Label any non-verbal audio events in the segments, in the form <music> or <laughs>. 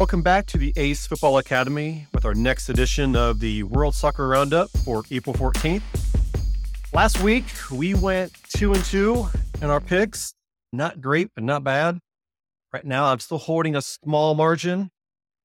Welcome back to the Ace Football Academy with our next edition of the World Soccer Roundup for April 14th. Last week, we went two and two in our picks. Not great, but not bad. Right now, I'm still holding a small margin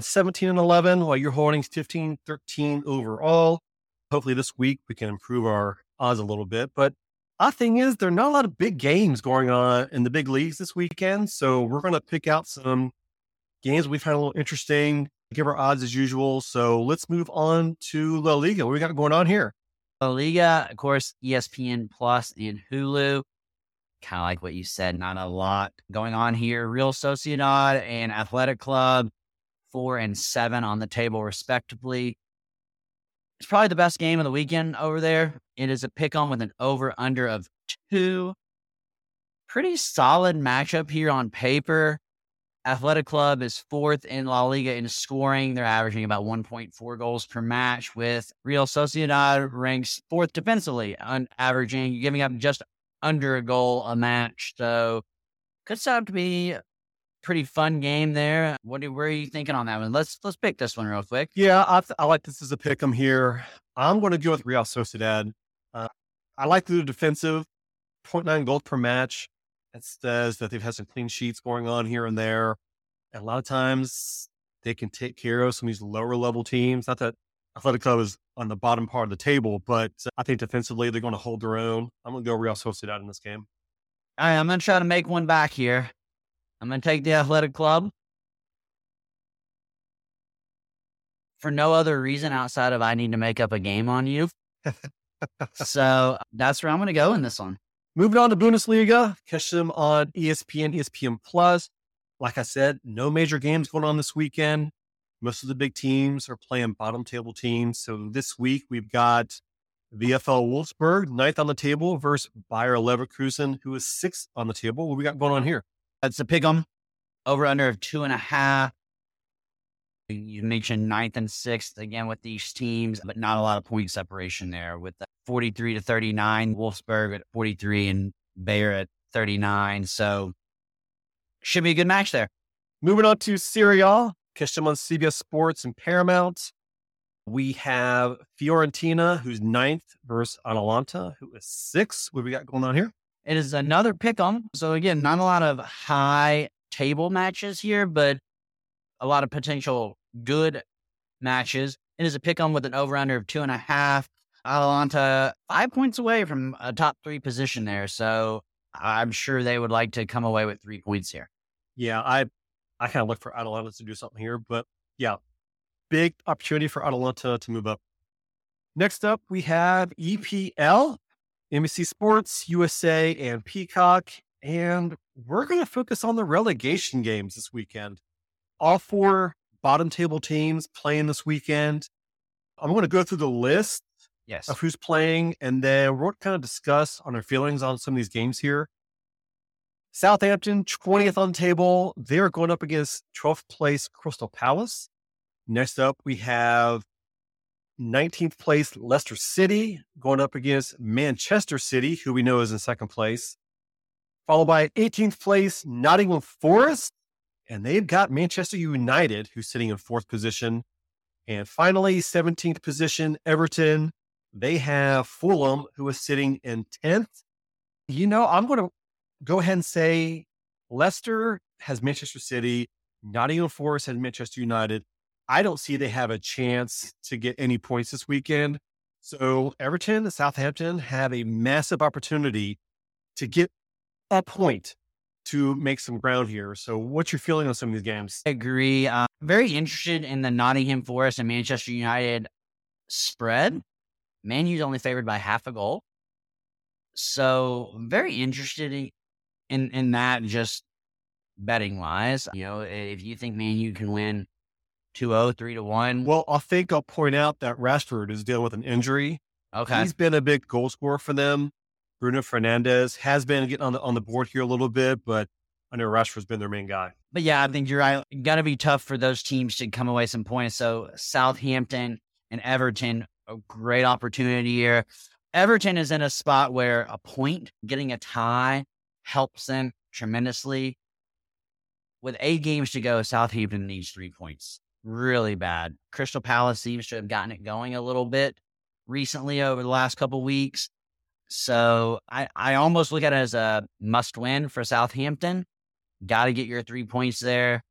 17 and 11, while you're holding 15 13 overall. Hopefully, this week we can improve our odds a little bit. But our thing is, there are not a lot of big games going on in the big leagues this weekend. So we're going to pick out some games we find a little interesting, give our odds as usual. So let's move on to La Liga. What we got going on here? La Liga, of course, ESPN Plus and Hulu. Kind of like what you said, not a lot going on here. Real Sociedad and Athletic Club, four and seven on the table, respectively. It's probably the best game of the weekend over there. It is a pick 'em with an over under of two. Pretty solid matchup here on paper. Athletic Club is fourth in La Liga in scoring. They're averaging about 1.4 goals per match, with Real Sociedad ranks fourth defensively, on averaging, giving up just under a goal a match. So could up to be pretty fun game there. What where are you thinking on that one? Let's let's pick this one real quick. Yeah, I, I like this as a pick. I'm here. I'm going to go with Real Sociedad. Uh, I like the defensive 0.9 goals per match. It says that they've had some clean sheets going on here and there. And a lot of times they can take care of some of these lower level teams. Not that Athletic Club is on the bottom part of the table, but I think defensively they're going to hold their own. I'm going to go Real Sociedad in this game. All right, I'm going to try to make one back here. I'm going to take the Athletic Club. For no other reason outside of I need to make up a game on you. <laughs> so that's where I'm going to go in this one. Moving on to Bundesliga, catch them on ESPN, ESPN Plus. Like I said, no major games going on this weekend. Most of the big teams are playing bottom table teams. So this week we've got VFL Wolfsburg, ninth on the table, versus Bayer Leverkusen, who is sixth on the table. What we got going on here? That's a pick 'em over under of two and a half. You mentioned ninth and sixth again with these teams, but not a lot of point separation there with the 43 to 39, Wolfsburg at 43 and Bayer at 39. So should be a good match there. Moving on to Serie A, catch them on CBS Sports and Paramount. We have Fiorentina, who's ninth, versus Atalanta, who is sixth. What we got going on here? It is another pick 'em. So again, not a lot of high table matches here, but a lot of potential good matches. It is a pick 'em with an over under of two and a half. Atalanta five points away from a top three position there. So I'm sure they would like to come away with three points here. Yeah, I I kind of look for Atalanta to do something here, but yeah, big opportunity for Atalanta to move up. Next up, we have EPL, NBC Sports, USA, and Peacock. And we're going to focus on the relegation games this weekend. All four bottom table teams playing this weekend. I'm going to go through the list Yes. of who's playing, and then we're going to kind of discuss on our feelings on some of these games here. Southampton, 20th on the table. They're going up against 12th place Crystal Palace. Next up, we have 19th place Leicester City going up against Manchester City, who we know is in second place. Followed by 18th place Nottingham Forest. And they've got Manchester United, who's sitting in fourth position. And finally, 17th position, Everton. They have Fulham, who is sitting in 10th. You know, I'm going to go ahead and say Leicester has Manchester City, Nottingham Forest has Manchester United. I don't see they have a chance to get any points this weekend. So Everton and Southampton have a massive opportunity to get a point to make some ground here. So what's your feeling on some of these games? I agree. Uh, very interested in the Nottingham Forest and Manchester United spread. Man U's only favored by half a goal. So I'm very interested in, in, in that just betting wise. You know, if you think Man U can win 2-0, 3 to 1. Well, I think I'll point out that Rashford is dealing with an injury. Okay. He's been a big goal scorer for them. Bruno Fernandes has been getting on the on the board here a little bit, but I know Rashford's been their main guy. But yeah, I think you're right. Gonna be tough for those teams to come away some points. So Southampton and Everton, a great opportunity here. Everton is in a spot where a point, getting a tie, helps them tremendously. with eight games to go, Southampton needs three points. Really bad. Crystal Palace seems to have gotten it going a little bit recently over the last couple weeks. So I, I almost look at it as a must win for Southampton. Got to get your three points there.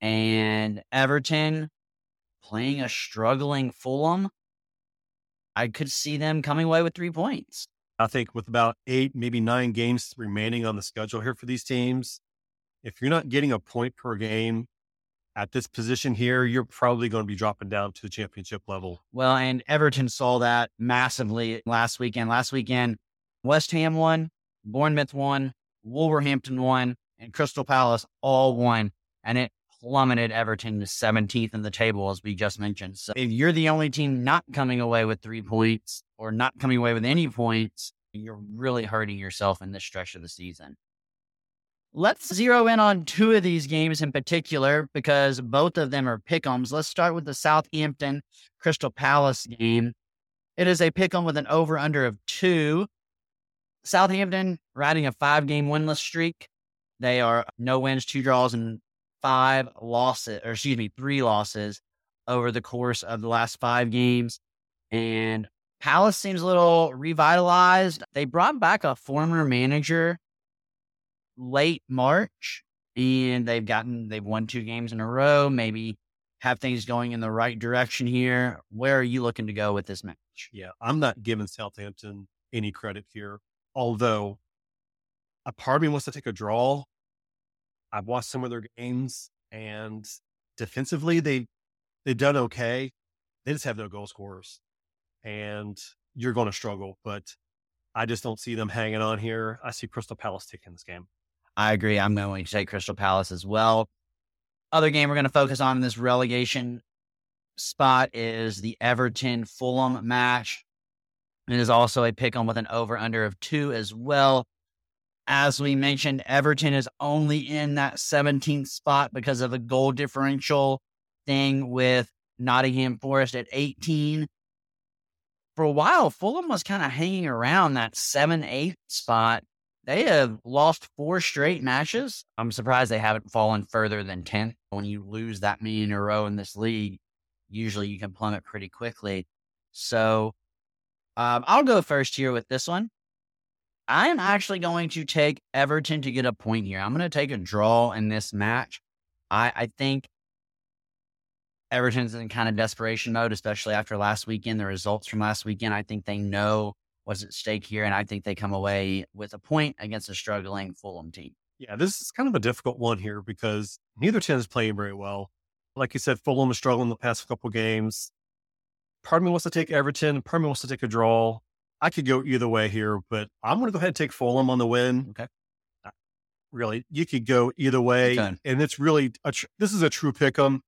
And Everton playing a struggling Fulham. I could see them coming away with three points. I think with about eight, maybe nine games remaining on the schedule here for these teams, if you're not getting a point per game at this position here, you're probably going to be dropping down to the championship level. Well, and Everton saw that massively last weekend. Last weekend, West Ham won, Bournemouth won, Wolverhampton won, and Crystal Palace all won. And it plummeted Everton to 17th in the table, as we just mentioned. So if you're the only team not coming away with three points or not coming away with any points, you're really hurting yourself in this stretch of the season. Let's zero in on two of these games in particular because both of them are pick'ems. Let's start with the Southampton Crystal Palace game. It is a pick'em with an over under of two. Southampton riding a five game winless streak. They are no wins, two draws, and five losses, or excuse me, three losses over the course of the last five games. And Palace seems a little revitalized. They brought back a former manager late March and they've gotten, they've won two games in a row, maybe have things going in the right direction here. Where are you looking to go with this match? Yeah, I'm not giving Southampton any credit here, although a part of me wants to take a draw I've watched some of their games and defensively they they've done okay. They just have no goal scorers. And you're going to struggle, but I just don't see them hanging on here. I see Crystal Palace taking this game. I agree. I'm going to take Crystal Palace as well. Other game we're going to focus on in this relegation spot is the Everton Fulham match. It is also a pick 'em with an over under of two as well. As we mentioned, Everton is only in that 17th spot because of a goal differential thing with Nottingham Forest at 18. For a while, Fulham was kind of hanging around that 7 8 spot. They have lost four straight matches. I'm surprised they haven't fallen further than 10. When you lose that many in a row in this league, usually you can plummet pretty quickly. So um, I'll go first here with this one. I am actually going to take Everton to get a point here. I'm going to take a draw in this match. I, I think Everton's in kind of desperation mode, especially after last weekend, the results from last weekend. I think they know what's at stake here, and I think they come away with a point against a struggling Fulham team. Yeah, this is kind of a difficult one here because neither team is playing very well. Like you said, Fulham is struggling the past couple games. Part of me wants to take Everton, part of me wants to take a draw. I could go either way here, but I'm going to go ahead and take Fulham on the win. Okay. Really, you could go either way, and it's really a tr- this is a true pick 'em.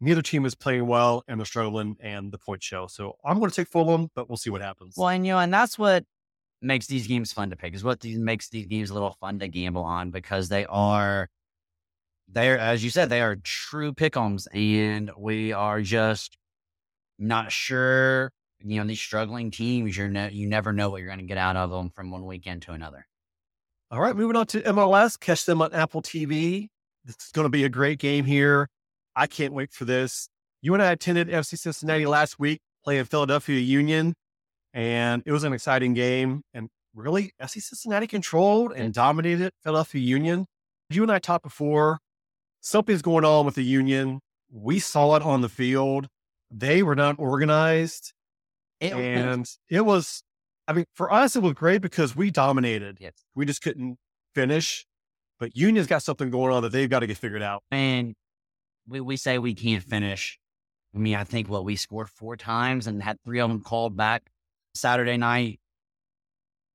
Neither team is playing well, and they're struggling, and the point show. So I'm going to take Fulham, but we'll see what happens. Well, and you know, and that's what makes these games fun to pick. Is what these, makes these games a little fun to gamble on because they are, they're as you said, they are true pickums, and we are just not sure you know, these struggling teams, you're ne- you never know what you're going to get out of them from one weekend to another. All right, moving on to MLS. Catch them on Apple TV. This is going to be a great game here. I can't wait for this. You and I attended FC Cincinnati last week playing Philadelphia Union, and it was an exciting game. And really, FC Cincinnati controlled and dominated Philadelphia Union. You and I talked before. Something's going on with the Union. We saw it on the field. They were not organized. It and was, it was, I mean, for us, it was great because we dominated. Yes. We just couldn't finish. But Union's got something going on that they've got to get figured out. And we, we say we can't finish. I mean, I think what we scored four times and had three of them called back Saturday night.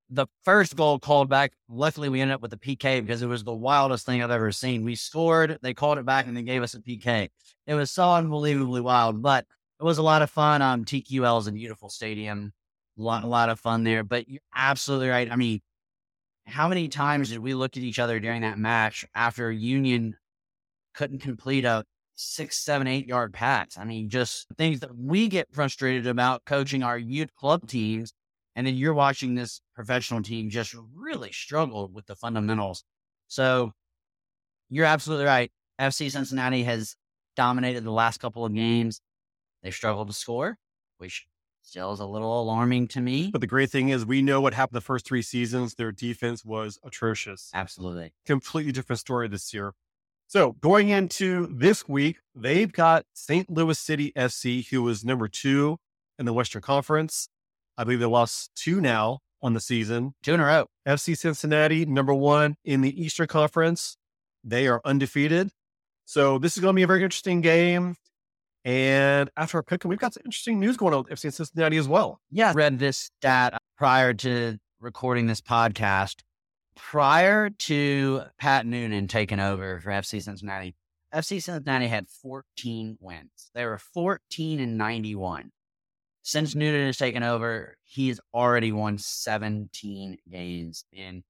The first goal called back, luckily we ended up with a PK because it was the wildest thing I've ever seen. We scored, they called it back, and they gave us a PK. It was so unbelievably wild. But it was a lot of fun. Um, TQL is a beautiful stadium, a lot, a lot of fun there. But you're absolutely right. I mean, how many times did we look at each other during that match after Union couldn't complete a six, seven, eight yard pass? I mean, just things that we get frustrated about coaching our youth club teams. And then you're watching this professional team just really struggle with the fundamentals. So you're absolutely right. FC Cincinnati has dominated the last couple of games. They struggled to score, which still is a little alarming to me. But the great thing is, we know what happened the first three seasons. Their defense was atrocious. Absolutely. Completely different story this year. So going into this week, they've got St. Louis City FC, who was number two in the Western Conference. I believe they lost two now on the season. Two in a row. FC Cincinnati, number one in the Eastern Conference. They are undefeated. So this is going to be a very interesting game. And after our pick, we've got some interesting news going on with FC Cincinnati as well. Yeah, I read this stat prior to recording this podcast. Prior to Pat Noonan taking over for FC Cincinnati, FC Cincinnati had 14 wins. They were 14 and 91. Since Noonan has taken over, he's already won 17 games. And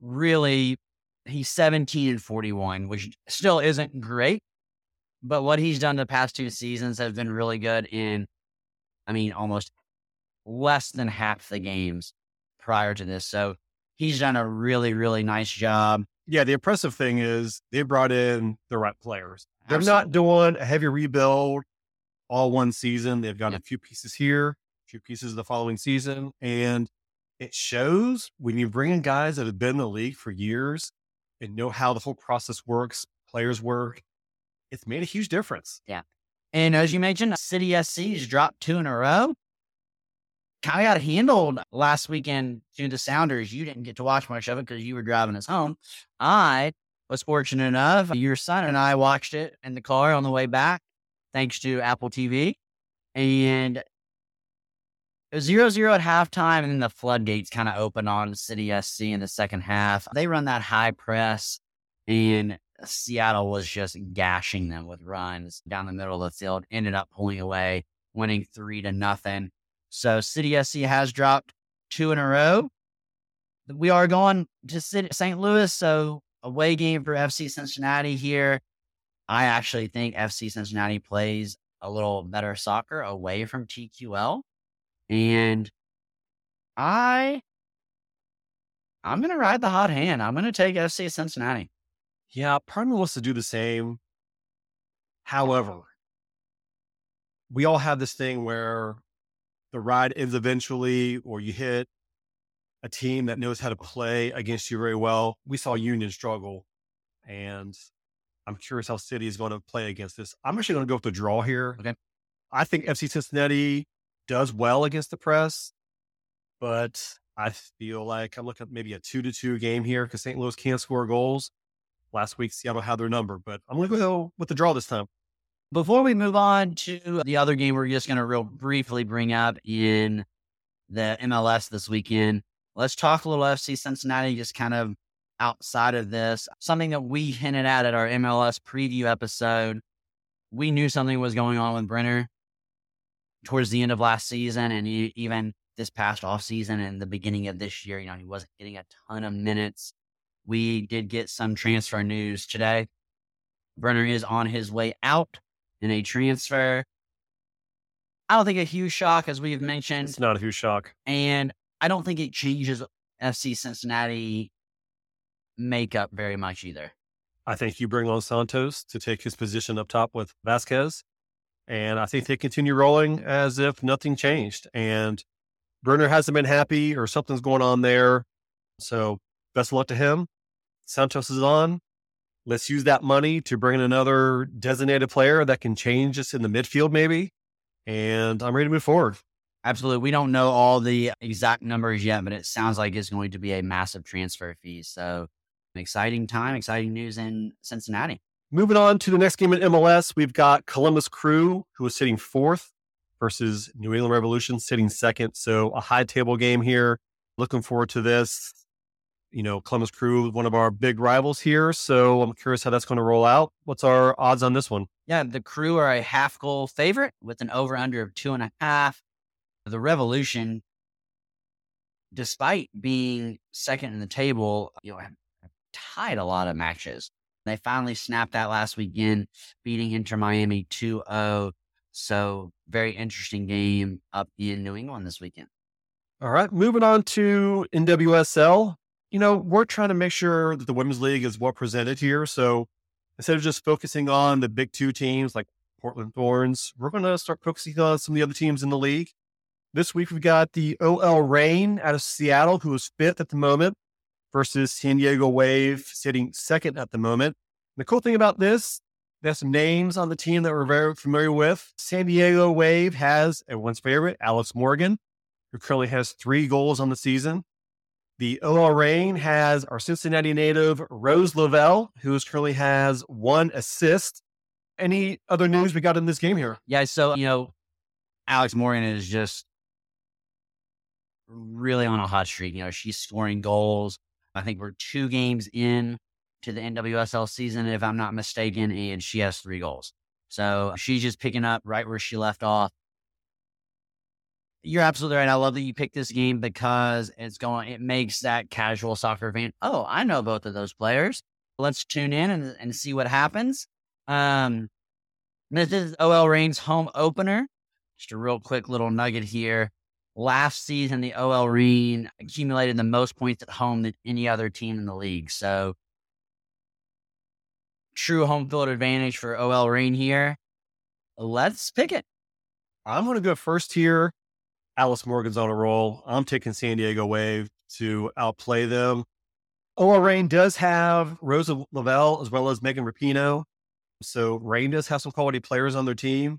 really, he's 17 and 41, which still isn't great. But what he's done the past two seasons has been really good in, I mean, almost less than half the games prior to this. So he's done a really, really nice job. Yeah, the impressive thing is they brought in the right players. They're Absolutely. not doing a heavy rebuild all one season. They've got Yeah. a few pieces here, a few pieces the following season. And it shows when you bring in guys that have been in the league for years and know how the whole process works, players work, it's made a huge difference. Yeah. And as you mentioned, City SC's dropped two in a row. Kind of got handled last weekend to the Sounders. You didn't get to watch much of it because you were driving us home. I was fortunate enough. Your son and I watched it in the car on the way back, thanks to Apple TV. And it was 0 0 at halftime, and then the floodgates kind of opened on City SC in the second half. They run that high press, and Seattle was just gashing them with runs down the middle of the field, ended up pulling away, winning three to nothing. So City SC has dropped two in a row. We are going to St. Louis, so away game for FC Cincinnati here. I actually think FC Cincinnati plays a little better soccer away from TQL. And I I'm gonna ride the hot hand. I'm gonna take FC Cincinnati. Yeah, part of me wants to do the same. However, we all have this thing where the ride ends eventually, or you hit a team that knows how to play against you very well. We saw Union struggle, and I'm curious how City is going to play against this. I'm actually going to go with the draw here. Okay. I think FC Cincinnati does well against the press, but I feel like I'm looking at maybe a two to two game here because St. Louis can't score goals. Last week, Seattle had their number, but I'm going to go with the draw this time. Before we move on to the other game, we're just going to real briefly bring up in the MLS this weekend. Let's talk a little FC Cincinnati, just kind of outside of this. Something that we hinted at at our MLS preview episode. We knew something was going on with Brenner towards the end of last season and even this past off season and the beginning of this year. You know, he wasn't getting a ton of minutes. We did get some transfer news today. Brenner is on his way out in a transfer. I don't think a huge shock, as we've mentioned, It's not a huge shock. and I don't think it changes FC Cincinnati makeup very much either. I think you bring on Santos to take his position up top with Vazquez. And I think they continue rolling as if nothing changed. And Brenner hasn't been happy or something's going on there. So best of luck to him. Santos is on. Let's use that money to bring in another designated player that can change us in the midfield, maybe. And I'm ready to move forward. Absolutely. We don't know all the exact numbers yet, but it sounds like it's going to be a massive transfer fee. So, an exciting time, exciting news in Cincinnati. Moving on to the next game in MLS, we've got Columbus Crew, who is sitting fourth, versus New England Revolution sitting second. So a high table game here. Looking forward to this. You know, Columbus Crew, one of our big rivals here. So I'm curious how that's going to roll out. What's our odds on this one? Yeah, the crew are a half goal favorite with an over under of two and a half. The Revolution, despite being second in the table, you know, tied a lot of matches. They finally snapped that last weekend, beating Inter Miami 2 0. So, very interesting game up in New England this weekend. All right, moving on to NWSL. You know, we're trying to make sure that the Women's League is well presented here. So instead of just focusing on the big two teams like Portland Thorns, we're going to start focusing on some of the other teams in the league. This week, we've got the OL Reign out of Seattle, who is fifth at the moment, versus San Diego Wave, sitting second at the moment. The cool thing about this, there's some names on the team that we're very familiar with. San Diego Wave has everyone's favorite, Alex Morgan, who currently has three goals on the season. The OL Reign has our Cincinnati native, Rose Lavelle, who currently has one assist. Any other news we got in this game here? Yeah, so, you know, Alex Morgan is just really on a hot streak. You know, she's scoring goals. I think we're two games in to the NWSL season, if I'm not mistaken, and she has three goals. So she's just picking up right where she left off. You're absolutely right. I love that you picked this game because it's going, it makes that casual soccer fan. Oh, I know both of those players. Let's tune in and, and see what happens. Um, this is OL Reign's home opener. Just a real quick little nugget here. Last season, the OL Reign accumulated the most points at home than any other team in the league. So, true home field advantage for OL Reign here. Let's pick it. I'm going to go first here. Alice Morgan's on a roll. I'm taking San Diego Wave to outplay them. OL Reign does have Rosa Lavelle as well as Megan Rapinoe. So Reign does have some quality players on their team.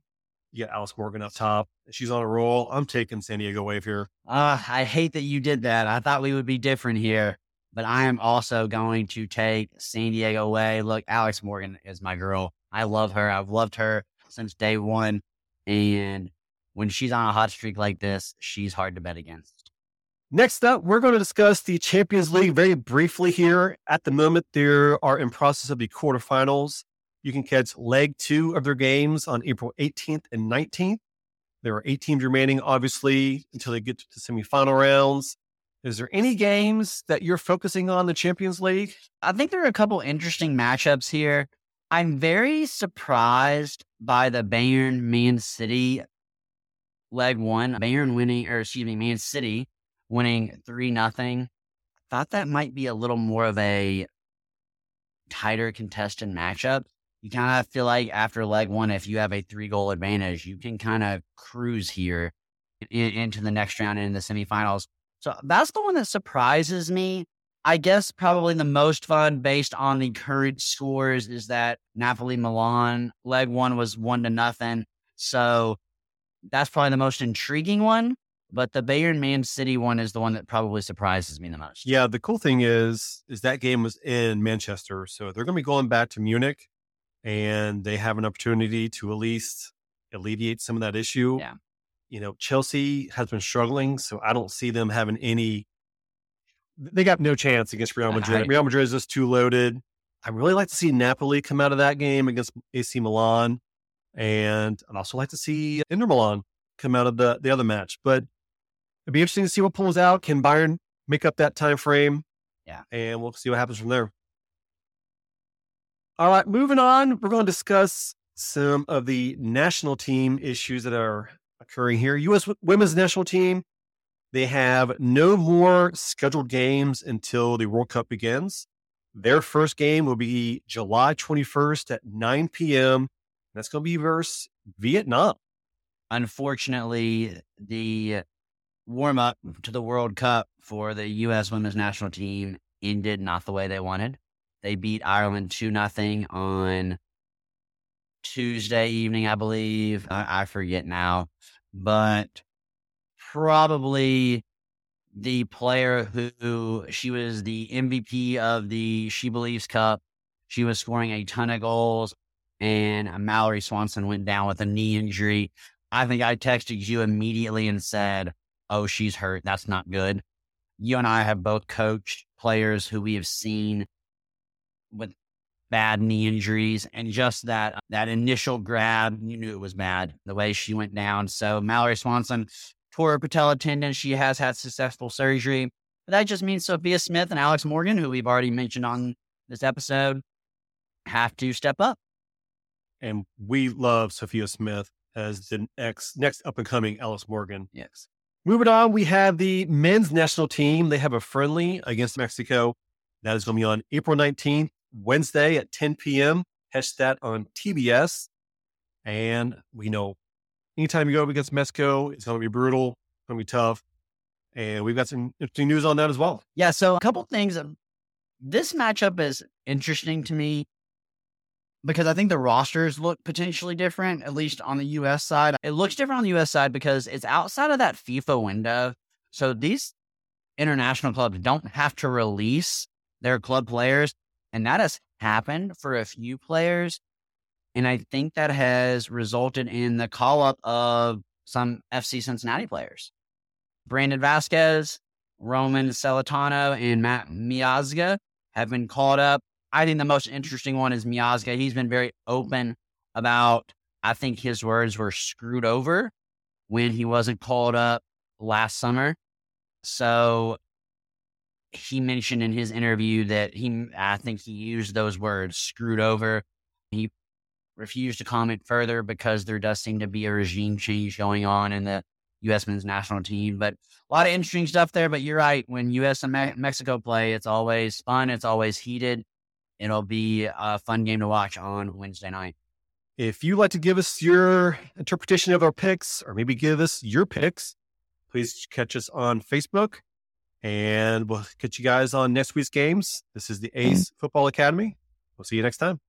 You got Alice Morgan up top. She's on a roll. I'm taking San Diego Wave here. Uh, I hate that you did that. I thought we would be different here, but I am also going to take San Diego Wave. Look, Alex Morgan is my girl. I love her. I've loved her since day one. And when she's on a hot streak like this, she's hard to bet against. Next up, we're going to discuss the Champions League very briefly here. At the moment, they are in process of the quarterfinals. You can catch leg two of their games on April 18th and 19th. There are eight teams remaining, obviously, until they get to the semifinal rounds. Is there any games that you're focusing on the Champions League? I think there are a couple interesting matchups here. I'm very surprised by the Bayern Man City leg one, Bayern winning, or excuse me, Man City winning three nothing. Thought that might be a little more of a tighter contested matchup. You kind of feel like after leg one, if you have a three goal advantage, you can kind of cruise here in, into the next round and in the semifinals. So that's the one that surprises me. I guess probably the most fun based on the current scores is that Napoli Milan leg one was one to nothing. So that's probably the most intriguing one. But the Bayern Man City one is the one that probably surprises me the most. Yeah, the cool thing is, is that game was in Manchester, so they're going to be going back to Munich, and they have an opportunity to at least alleviate some of that issue. Yeah. You know, Chelsea has been struggling, so I don't see them having any. They got no chance against Real <laughs> Madrid. I, Real Madrid is just too loaded. I really like to see Napoli come out of that game against AC Milan. And I'd also like to see Inter Milan come out of the, the other match. But it'd be interesting to see what pulls out. Can Bayern make up that time frame? Yeah. And we'll see what happens from there. All right, moving on, we're going to discuss some of the national team issues that are occurring here. U.S. women's national team, they have no more scheduled games until the World Cup begins. Their first game will be July 21st at 9 p.m. That's going to be versus Vietnam. Unfortunately, the warm up to the World Cup for the U.S. women's national team ended not the way they wanted. They beat Ireland 2 nothing on Tuesday evening, I believe. I, I forget now, but probably the player who, who she was the MVP of the She Believes Cup. She was scoring a ton of goals and uh, Mallory Swanson went down with a knee injury. I think I texted you immediately and said, Oh, she's hurt. That's not good. You and I have both coached players who we have seen with bad knee injuries and just that uh, that initial grab, you knew it was bad the way she went down. So Mallory Swanson tore her patella tendon. She has had successful surgery. But that just means Sophia Smith and Alex Morgan, who we've already mentioned on this episode, have to step up and we love Sophia Smith as the next next up and coming Alice Morgan. Yes. Moving on, we have the men's national team. They have a friendly against Mexico. That is going to be on April 19th, Wednesday at 10 p.m. catch that on TBS. And we know anytime you go up against Mexico, it's going to be brutal, it's going to be tough. And we've got some interesting news on that as well. Yeah. So, a couple things. Um, this matchup is interesting to me because I think the rosters look potentially different, at least on the US side. It looks different on the US side because it's outside of that FIFA window. So, these international clubs don't have to release their club players. And that has happened for a few players. And I think that has resulted in the call up of some FC Cincinnati players. Brandon Vazquez, Roman Celentano, and Matt Miazga have been called up. I think the most interesting one is Miazga. He's been very open about, I think his words were screwed over when he wasn't called up last summer. So he mentioned in his interview that he, I think he used those words, screwed over. He refused to comment further because there does seem to be a regime change going on in the U.S. men's national team. But a lot of interesting stuff there. But you're right. When U.S. and Me- Mexico play, it's always fun. It's always heated. It'll be a fun game to watch on Wednesday night. If you'd like to give us your interpretation of our picks, or maybe give us your picks, please catch us on Facebook. And we'll catch you guys on next week's games. This is the Ace Football Academy. We'll see you next time.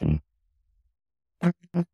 <laughs>